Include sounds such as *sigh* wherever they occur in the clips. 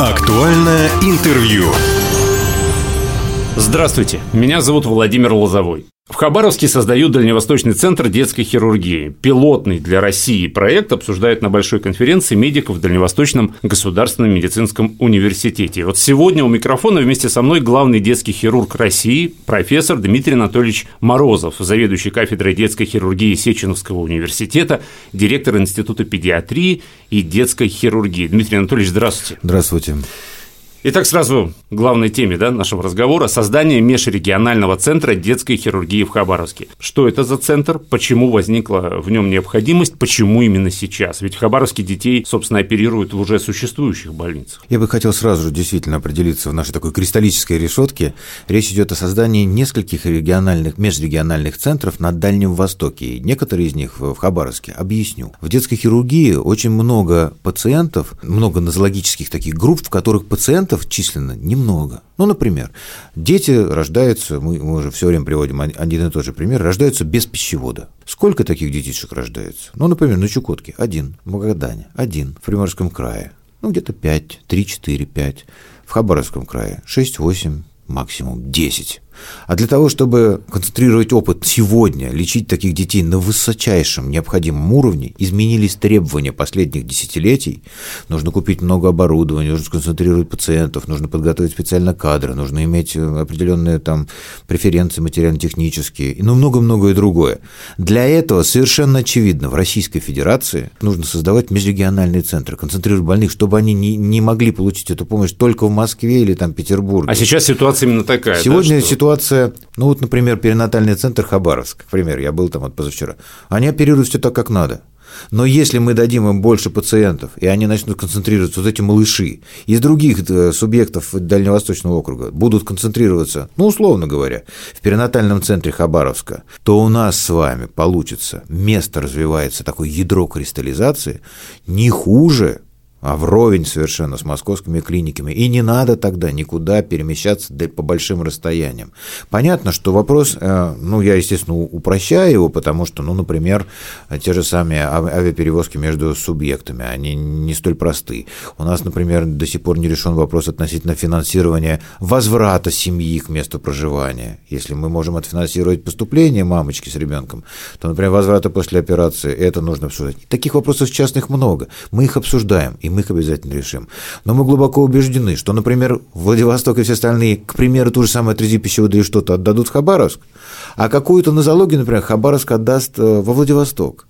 Актуальное интервью. Здравствуйте, меня зовут Владимир Лозовой. В Хабаровске создают Дальневосточный центр детской хирургии. Пилотный для России проект обсуждают на большой конференции медиков в Дальневосточном государственном медицинском университете. Вот сегодня у микрофона вместе со мной главный детский хирург России, профессор Дмитрий Анатольевич Морозов, заведующий кафедрой детской хирургии Сеченовского университета, директор Института педиатрии и детской хирургии. Дмитрий Анатольевич, здравствуйте. Здравствуйте. Итак, сразу к главной теме да, нашего разговора – создание межрегионального центра детской хирургии в Хабаровске. Что это за центр, почему возникла в нем необходимость, почему именно сейчас? Ведь в Хабаровске детей, собственно, оперируют в уже существующих больницах. Я бы хотел сразу же действительно определиться в нашей такой кристаллической решетке. Речь идет о создании нескольких региональных, межрегиональных центров на Дальнем Востоке. И некоторые из них в Хабаровске. Объясню. В детской хирургии очень много пациентов, много нозологических таких групп, в которых пациент процентов численно немного. Ну, например, дети рождаются, мы, мы уже все время приводим один и тот же пример, рождаются без пищевода. Сколько таких детишек рождается? Ну, например, на Чукотке – один, в Магадане – один, в Приморском крае – ну, где-то 5, 3, 4, 5, в Хабаровском крае – 6, 8, максимум 10. А для того, чтобы концентрировать опыт сегодня, лечить таких детей на высочайшем необходимом уровне, изменились требования последних десятилетий. Нужно купить много оборудования, нужно сконцентрировать пациентов, нужно подготовить специально кадры, нужно иметь э, определенные там преференции материально-технические, и ну много-многое другое. Для этого совершенно очевидно, в Российской Федерации нужно создавать межрегиональные центры, концентрировать больных, чтобы они не, не могли получить эту помощь только в Москве или там Петербурге. А сейчас ситуация именно такая. Сегодня да, что... ситуация ситуация, ну вот, например, перинатальный центр Хабаровск, к примеру, я был там вот позавчера, они оперируют все так, как надо. Но если мы дадим им больше пациентов, и они начнут концентрироваться, вот эти малыши, из других э, субъектов Дальневосточного округа будут концентрироваться, ну, условно говоря, в перинатальном центре Хабаровска, то у нас с вами получится, место развивается такое ядро кристаллизации не хуже, а вровень совершенно с московскими клиниками. И не надо тогда никуда перемещаться по большим расстояниям. Понятно, что вопрос, э, ну, я, естественно, упрощаю его, потому что, ну, например, те же самые авиаперевозки между субъектами, они не столь просты. У нас, например, до сих пор не решен вопрос относительно финансирования возврата семьи к месту проживания. Если мы можем отфинансировать поступление мамочки с ребенком, то, например, возврата после операции, это нужно обсуждать. Таких вопросов частных много. Мы их обсуждаем, и мы их обязательно решим. Но мы глубоко убеждены, что, например, Владивосток и все остальные, к примеру, ту же самую отреди пищеводы или что-то отдадут в Хабаровск, а какую-то нозологию, например, Хабаровск отдаст э, во Владивосток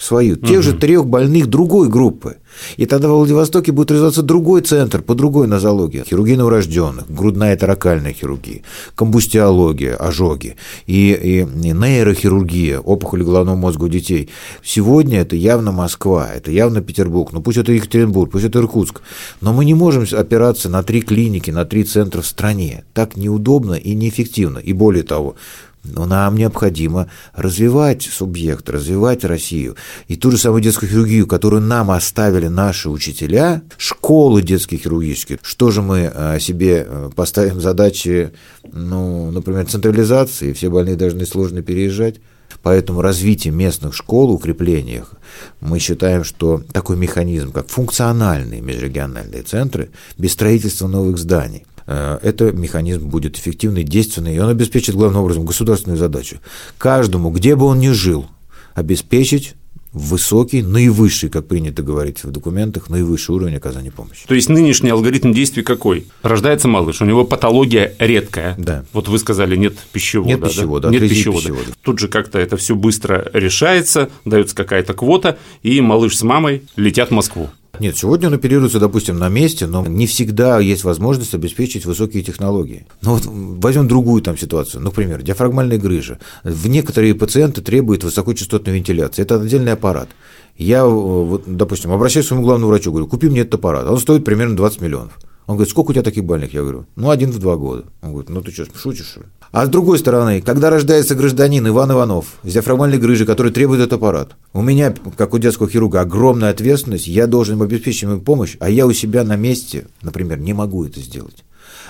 свою, тех угу. же трех больных другой группы. И тогда в Владивостоке будет развиваться другой центр по другой нозологии. Хирургия новорожденных, грудная таракальная хирургия, комбустиология, ожоги и, и, и нейрохирургия, опухоли головного мозга у детей. Сегодня это явно Москва, это явно Петербург, ну пусть это Екатеринбург, пусть это Иркутск, но мы не можем опираться на три клиники, на три центра в стране. Так неудобно и неэффективно. И более того, но нам необходимо развивать субъект, развивать Россию. И ту же самую детскую хирургию, которую нам оставили наши учителя, школы детские хирургические, что же мы а, себе э, поставим задачи, ну, например, централизации, все больные должны сложно переезжать. Поэтому развитие местных школ, укрепление их, мы считаем, что такой механизм, как функциональные межрегиональные центры, без строительства новых зданий, это механизм будет эффективный, действенный, и он обеспечит главным образом государственную задачу. Каждому, где бы он ни жил, обеспечить высокий, наивысший, как принято говорить в документах, наивысший уровень оказания помощи. То есть нынешний алгоритм действий какой? Рождается малыш, у него патология редкая. Да. Вот вы сказали, нет пищевода. Нет пищевода, да? нет пищевода. пищевода. Тут же как-то это все быстро решается, дается какая-то квота, и малыш с мамой летят в Москву. Нет, сегодня он оперируется, допустим, на месте, но не всегда есть возможность обеспечить высокие технологии. Ну вот возьмем другую там ситуацию. Например, диафрагмальная грыжа. В некоторые пациенты требуют высокочастотной вентиляции. Это отдельный аппарат. Я, вот, допустим, обращаюсь к своему главному врачу, говорю, купи мне этот аппарат. Он стоит примерно 20 миллионов. Он говорит, сколько у тебя таких больных? Я говорю, ну, один в два года. Он говорит, ну, ты что, шутишь, что ли? А с другой стороны, когда рождается гражданин Иван Иванов с диафрагмальной грыжей, который требует этот аппарат, у меня, как у детского хирурга, огромная ответственность, я должен обеспечить ему помощь, а я у себя на месте, например, не могу это сделать.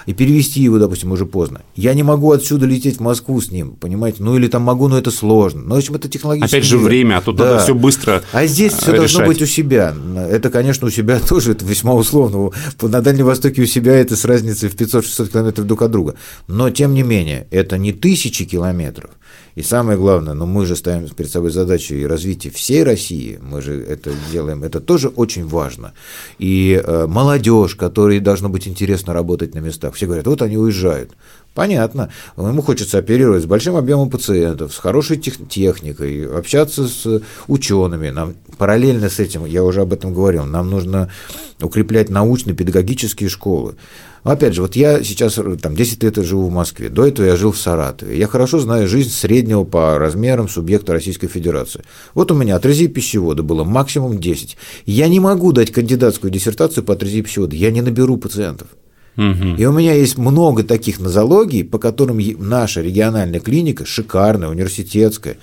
И перевести его, допустим, уже поздно. Я не могу отсюда лететь в Москву с ним, понимаете? Ну или там могу, но это сложно. Но в общем это технологически. Опять же время, а тут да. надо все быстро. А здесь все должно быть у себя. Это, конечно, у себя *laughs* тоже это весьма условно. На Дальнем Востоке у себя это с разницей в 500-600 километров друг от друга. Но тем не менее, это не тысячи километров. И самое главное, но ну, мы же ставим перед собой задачу и развития всей России, мы же это делаем, это тоже очень важно. И э, молодежь, которой должно быть интересно работать на местах, все говорят, вот они уезжают. Понятно. Ему хочется оперировать с большим объемом пациентов, с хорошей тех, техникой, общаться с учеными. Нам параллельно с этим, я уже об этом говорил, нам нужно укреплять научно-педагогические школы. Опять же, вот я сейчас там 10 лет живу в Москве, до этого я жил в Саратове. Я хорошо знаю жизнь среднего по размерам субъекта Российской Федерации. Вот у меня атрезия пищевода было максимум 10. Я не могу дать кандидатскую диссертацию по атрезии пищевода, я не наберу пациентов. И у меня есть много таких нозологий, по которым наша региональная клиника, шикарная, университетская,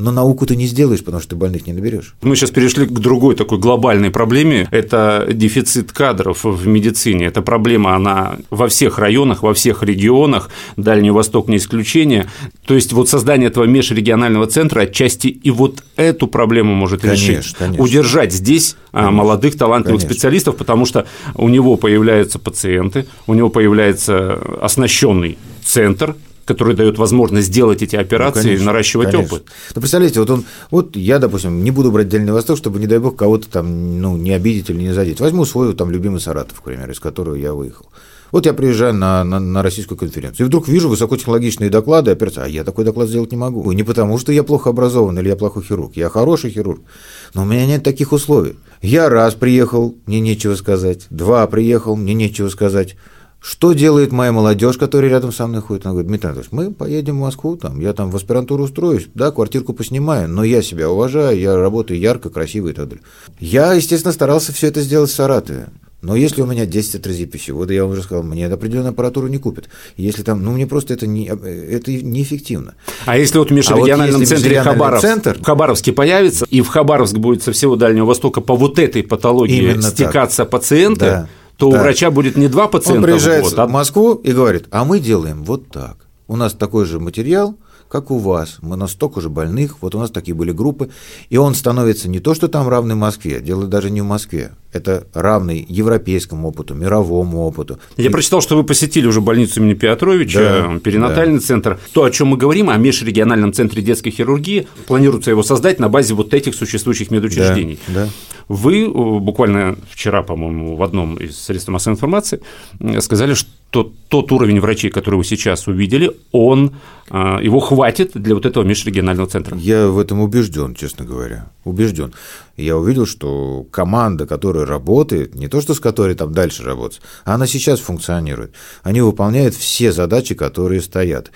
но науку ты не сделаешь, потому что ты больных не наберешь. Мы сейчас перешли к другой такой глобальной проблеме. Это дефицит кадров в медицине. Эта проблема, она во всех районах, во всех регионах, Дальний Восток не исключение. То есть вот создание этого межрегионального центра отчасти и вот эту проблему может конечно, решить. Конечно. Удержать здесь а, конечно, молодых талантливых конечно. специалистов, потому что у него появляются пациенты, у него появляется оснащенный центр, который дает возможность сделать эти операции ну, конечно, и наращивать конечно. опыт. Ну, представляете, вот он, вот я, допустим, не буду брать Дальний Восток, чтобы, не дай бог, кого-то там, ну, не обидеть или не задеть. Возьму свой там любимый Саратов, к примеру, из которого я выехал. Вот я приезжаю на, на, на российскую конференцию, и вдруг вижу высокотехнологичные доклады, операции, а я такой доклад сделать не могу. Не потому, что я плохо образован или я плохой хирург, я хороший хирург, но у меня нет таких условий. Я раз приехал, мне нечего сказать, два приехал, мне нечего сказать, что делает моя молодежь, которая рядом со мной ходит? Она говорит, Дмитрий Анатольевич, мы поедем в Москву, там, я там в аспирантуру устроюсь, да, квартирку поснимаю, но я себя уважаю, я работаю ярко, красиво и так далее. Я, естественно, старался все это сделать в Саратове. Но если у меня 10 отрезей пищевода, я вам уже сказал, мне определенную аппаратуру не купят. Если там, ну, мне просто это, не, это неэффективно. А если вот в межрегиональном а вот центре Хабаров, центр, в Хабаровске появится, и в Хабаровск будет со всего Дальнего Востока по вот этой патологии стекаться так. пациенты, да то да. у врача будет не два пациента Он приезжает в, год, а... в Москву и говорит, а мы делаем вот так. У нас такой же материал, как у вас. Мы на столько же больных, вот у нас такие были группы. И он становится не то, что там равный Москве, дело даже не в Москве. Это равный европейскому опыту, мировому опыту. Я и... прочитал, что вы посетили уже больницу имени Петровича, да, перинатальный да. центр. То, о чем мы говорим, о межрегиональном центре детской хирургии, планируется его создать на базе вот этих существующих медучреждений. Да, да. Вы буквально вчера, по-моему, в одном из средств массовой информации сказали, что тот уровень врачей, который вы сейчас увидели, он, а, его хватит для вот этого межрегионального центра. Я в этом убежден, честно говоря, убежден. Я увидел, что команда, которая работает, не то что с которой там дальше работать, а она сейчас функционирует. Они выполняют все задачи, которые стоят.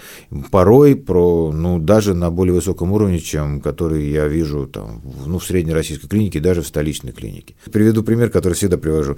Порой про, ну, даже на более высоком уровне, чем который я вижу там, ну, в средней российской клинике, даже в столичной клинике. Приведу пример, который всегда привожу.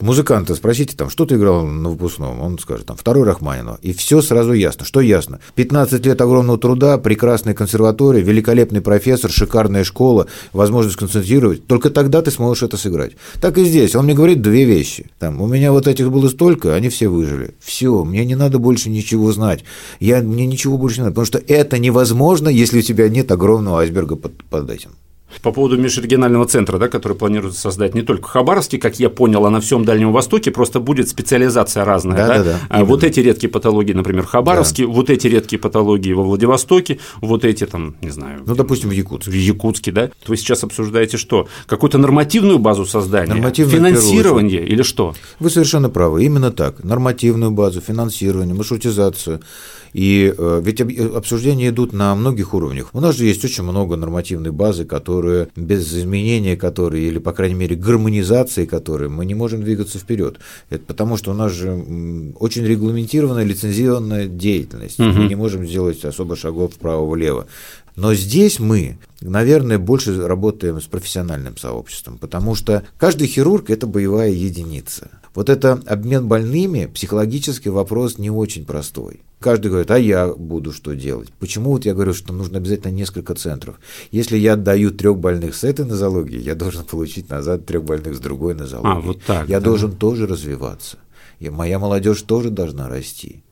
Музыканта спросите, там, что ты играл на выпускном, он скажет, там, второй Рахманинов. И все сразу ясно. Что ясно? 15 лет огромного труда, прекрасная консерватория, великолепный профессор, шикарная школа, возможность концентрировать. Только тогда ты сможешь это сыграть. Так и здесь. Он мне говорит две вещи. Там, у меня вот этих было столько, они все выжили. Все, мне не надо больше ничего знать. Я, мне ничего больше не надо, потому что это невозможно, если у тебя нет огромного айсберга под, под этим. По поводу межрегионального центра, да, который планируется создать не только в Хабаровске, как я понял, а на всем Дальнем Востоке, просто будет специализация разная. Да, да? Да, да, а вот эти редкие патологии, например, в Хабаровске, да. вот эти редкие патологии во Владивостоке, вот эти там, не знаю. Ну, допустим, в Якутске. В Якутске, да. Вы сейчас обсуждаете что? Какую-то нормативную базу создания? Нормативную финансирование или что? Вы совершенно правы. Именно так. Нормативную базу, финансирование, маршрутизацию. И э, ведь обсуждения идут на многих уровнях. У нас же есть очень много нормативной базы, которые без изменения которые, или, по крайней мере, гармонизации которой мы не можем двигаться вперед. Это потому, что у нас же очень регламентированная лицензионная деятельность. Угу. Мы не можем сделать особо шагов вправо-влево. Но здесь мы, наверное, больше работаем с профессиональным сообществом, потому что каждый хирург – это боевая единица. Вот это обмен больными, психологический вопрос не очень простой. Каждый говорит, а я буду что делать? Почему вот я говорю, что нужно обязательно несколько центров? Если я отдаю трех больных с этой нозологии, я должен получить назад трех больных с другой нозологии. А, вот так. Я да. должен тоже развиваться. И моя молодежь тоже должна расти.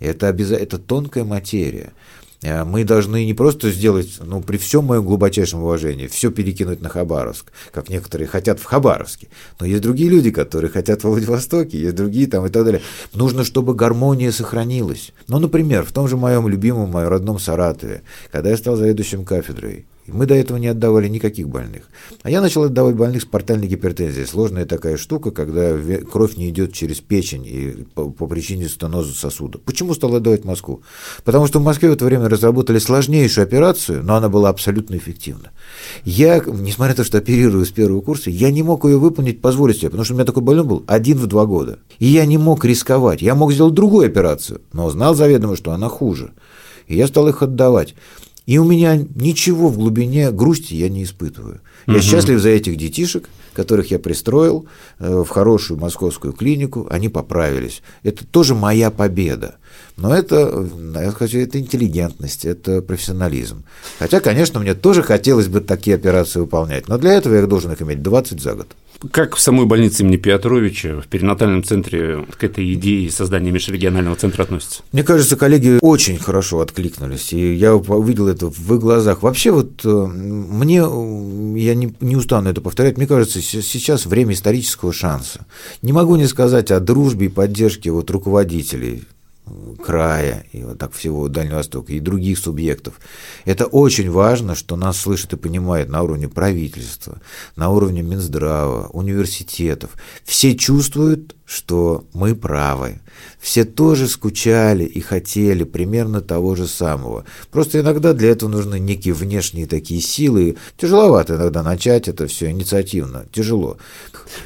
Это, обязательно, это тонкая материя. Э, мы должны не просто сделать, ну, при всем моем глубочайшем уважении, все перекинуть на Хабаровск, как некоторые хотят в Хабаровске. Но есть другие люди, которые хотят в Владивостоке, есть другие там и так далее. Нужно, чтобы гармония сохранилась. Ну, например, в том же моем любимом, моем родном Саратове, когда я стал заведующим кафедрой, мы до этого не отдавали никаких больных. А я начал отдавать больных с портальной гипертензией. Сложная такая штука, когда кровь не идет через печень и по, по причине стеноза сосуда. Почему стал отдавать Москву? Потому что в Москве в это время разработали сложнейшую операцию, но она была абсолютно эффективна. Я, несмотря на то, что оперирую с первого курса, я не мог ее выполнить, позволить себе, потому что у меня такой больной был один в два года. И я не мог рисковать. Я мог сделать другую операцию, но знал заведомо, что она хуже. И я стал их отдавать. И у меня ничего в глубине грусти я не испытываю. Я угу. счастлив за этих детишек, которых я пристроил э, в хорошую московскую клинику, они поправились. Это тоже моя победа. Но это, я хочу, это интеллигентность, это профессионализм. Хотя, конечно, мне тоже хотелось бы такие операции выполнять, но для этого я должен их иметь 20 за год. Как в самой больнице имени Петровича, в перинатальном центре к этой идее создания межрегионального центра относится? Мне кажется, коллеги очень хорошо откликнулись, и я увидел это в их глазах. Вообще вот э, мне, я не, не устану это повторять, мне кажется, сейчас время исторического шанса. Не могу не сказать о дружбе и поддержке вот руководителей края и вот так всего Дальнего Востока и других субъектов. Это очень важно, что нас слышат и понимают на уровне правительства, на уровне Минздрава, университетов. Все чувствуют, что мы правы. Все тоже скучали и хотели примерно того же самого. Просто иногда для этого нужны некие внешние такие силы. Тяжеловато иногда начать это все инициативно. Тяжело.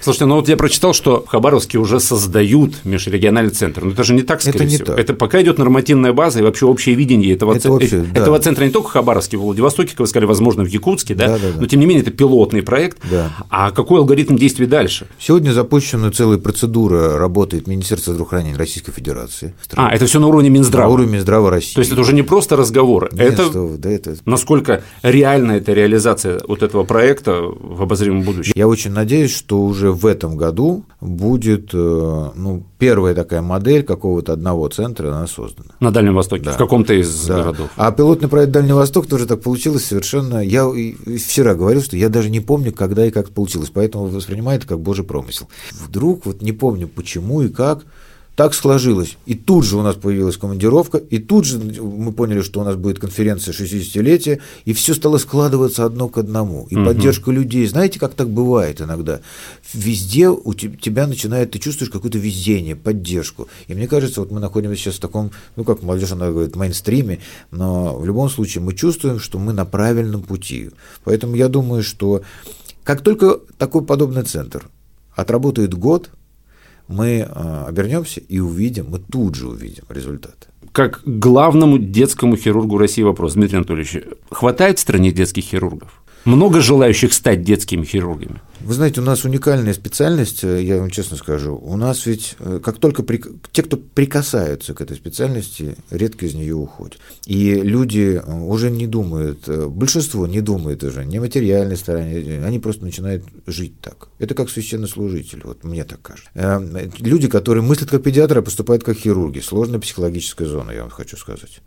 Слушайте, ну вот я прочитал, что в Хабаровске уже создают межрегиональный центр. Но это же не так, скорее это не всего. Так. Это пока идет нормативная база и вообще общее видение этого, это центра. Общее, да. этого центра не только в Хабаровске, в Владивостоке, как вы сказали, возможно, в Якутске, да? Да, да, да. но тем не менее это пилотный проект. Да. А какой алгоритм действий дальше? Сегодня запущена целая процедура работает Министерство здравоохранения Российской Федерации. А, это все на уровне Минздрава? На уровне Минздрава России. То есть это уже не просто разговоры, Нет, это, что, да, это насколько реальна эта реализация вот этого проекта в обозримом будущем? Я очень надеюсь, что уже в этом году будет э, ну, первая такая модель какого-то одного центра, она создана. На Дальнем Востоке, да. в каком-то из да. городов. А пилотный проект Дальний Восток тоже так получилось совершенно... Я вчера говорил, что я даже не помню, когда и как получилось, поэтому воспринимаю это как божий промысел. Вдруг, вот не помню почему, почему и как. Так сложилось. И тут же у нас появилась командировка, и тут же мы поняли, что у нас будет конференция 60-летия, и все стало складываться одно к одному. И угу. поддержка людей. Знаете, как так бывает иногда? Везде у тебя начинает, ты чувствуешь какое-то везение, поддержку. И мне кажется, вот мы находимся сейчас в таком, ну, как молодежь она говорит, мейнстриме, но в любом случае мы чувствуем, что мы на правильном пути. Поэтому я думаю, что как только такой подобный центр отработает год – мы а, обернемся и увидим, мы тут же увидим результаты. Как главному детскому хирургу России вопрос, Дмитрий Анатольевич, хватает в стране детских хирургов? Много желающих стать детскими хирургами? Вы знаете, у нас уникальная специальность, э, я вам честно скажу. У нас ведь, э, как только при... те, кто прикасаются к этой специальности, редко из нее уходят. И люди э, уже не думают, большинство не думает уже не материальной стороне, они просто начинают жить так. Это как священнослужитель, вот мне так кажется. Люди, которые мыслят как педиатры, а поступают как хирурги. Сложная психологическая зона, я вам хочу сказать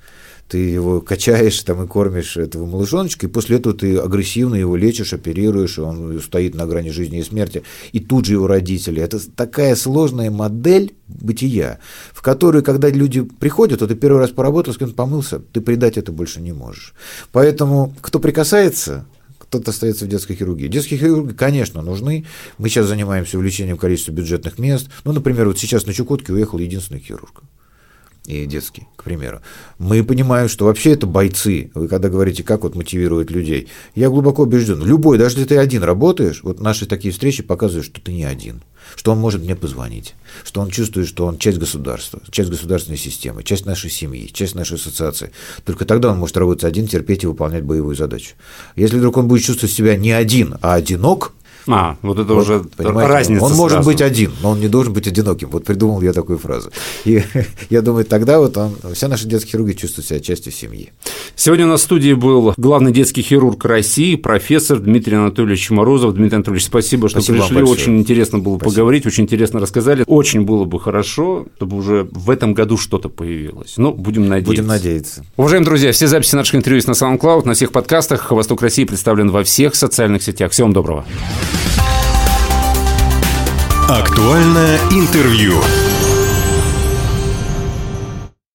ты его качаешь там и кормишь этого малышоночка, и после этого ты агрессивно его лечишь, оперируешь, и он стоит на грани жизни и смерти, и тут же его родители. Это такая сложная модель бытия, в которую, когда люди приходят, то ты первый раз поработал, с кем-то помылся, ты предать это больше не можешь. Поэтому, кто прикасается, кто-то остается в детской хирургии. Детские хирурги, конечно, нужны. Мы сейчас занимаемся увеличением количества бюджетных мест. Ну, например, вот сейчас на Чукотке уехал единственный хирург и детский, к примеру. Мы понимаем, что вообще это бойцы. Вы когда говорите, как вот мотивируют людей, я глубоко убежден, любой, даже если ты один работаешь, вот наши такие встречи показывают, что ты не один, что он может мне позвонить, что он чувствует, что он часть государства, часть государственной системы, часть нашей семьи, часть нашей ассоциации. Только тогда он может работать один, терпеть и выполнять боевую задачу. Если вдруг он будет чувствовать себя не один, а одинок – А, вот это Вот, уже понимаете, разница Он может сразу. быть один, но он не должен быть одиноким. Вот придумал я такую фразу. И *laughs* я думаю, тогда вот он, вся наша детская хирургия чувствует себя частью семьи. Сегодня у нас в студии был главный детский хирург России, профессор Дмитрий Анатольевич Морозов. Дмитрий Анатольевич, спасибо, что Спасибо пришли. Очень интересно было Спасибо. поговорить, очень интересно рассказали. Очень было бы хорошо, чтобы уже в этом году что-то появилось. Ну, будем надеяться. Будем надеяться. Уважаемые друзья, все записи наших интервью есть на SoundCloud, на всех подкастах. «Восток России» представлен во всех социальных сетях. Всем доброго. Актуальное интервью.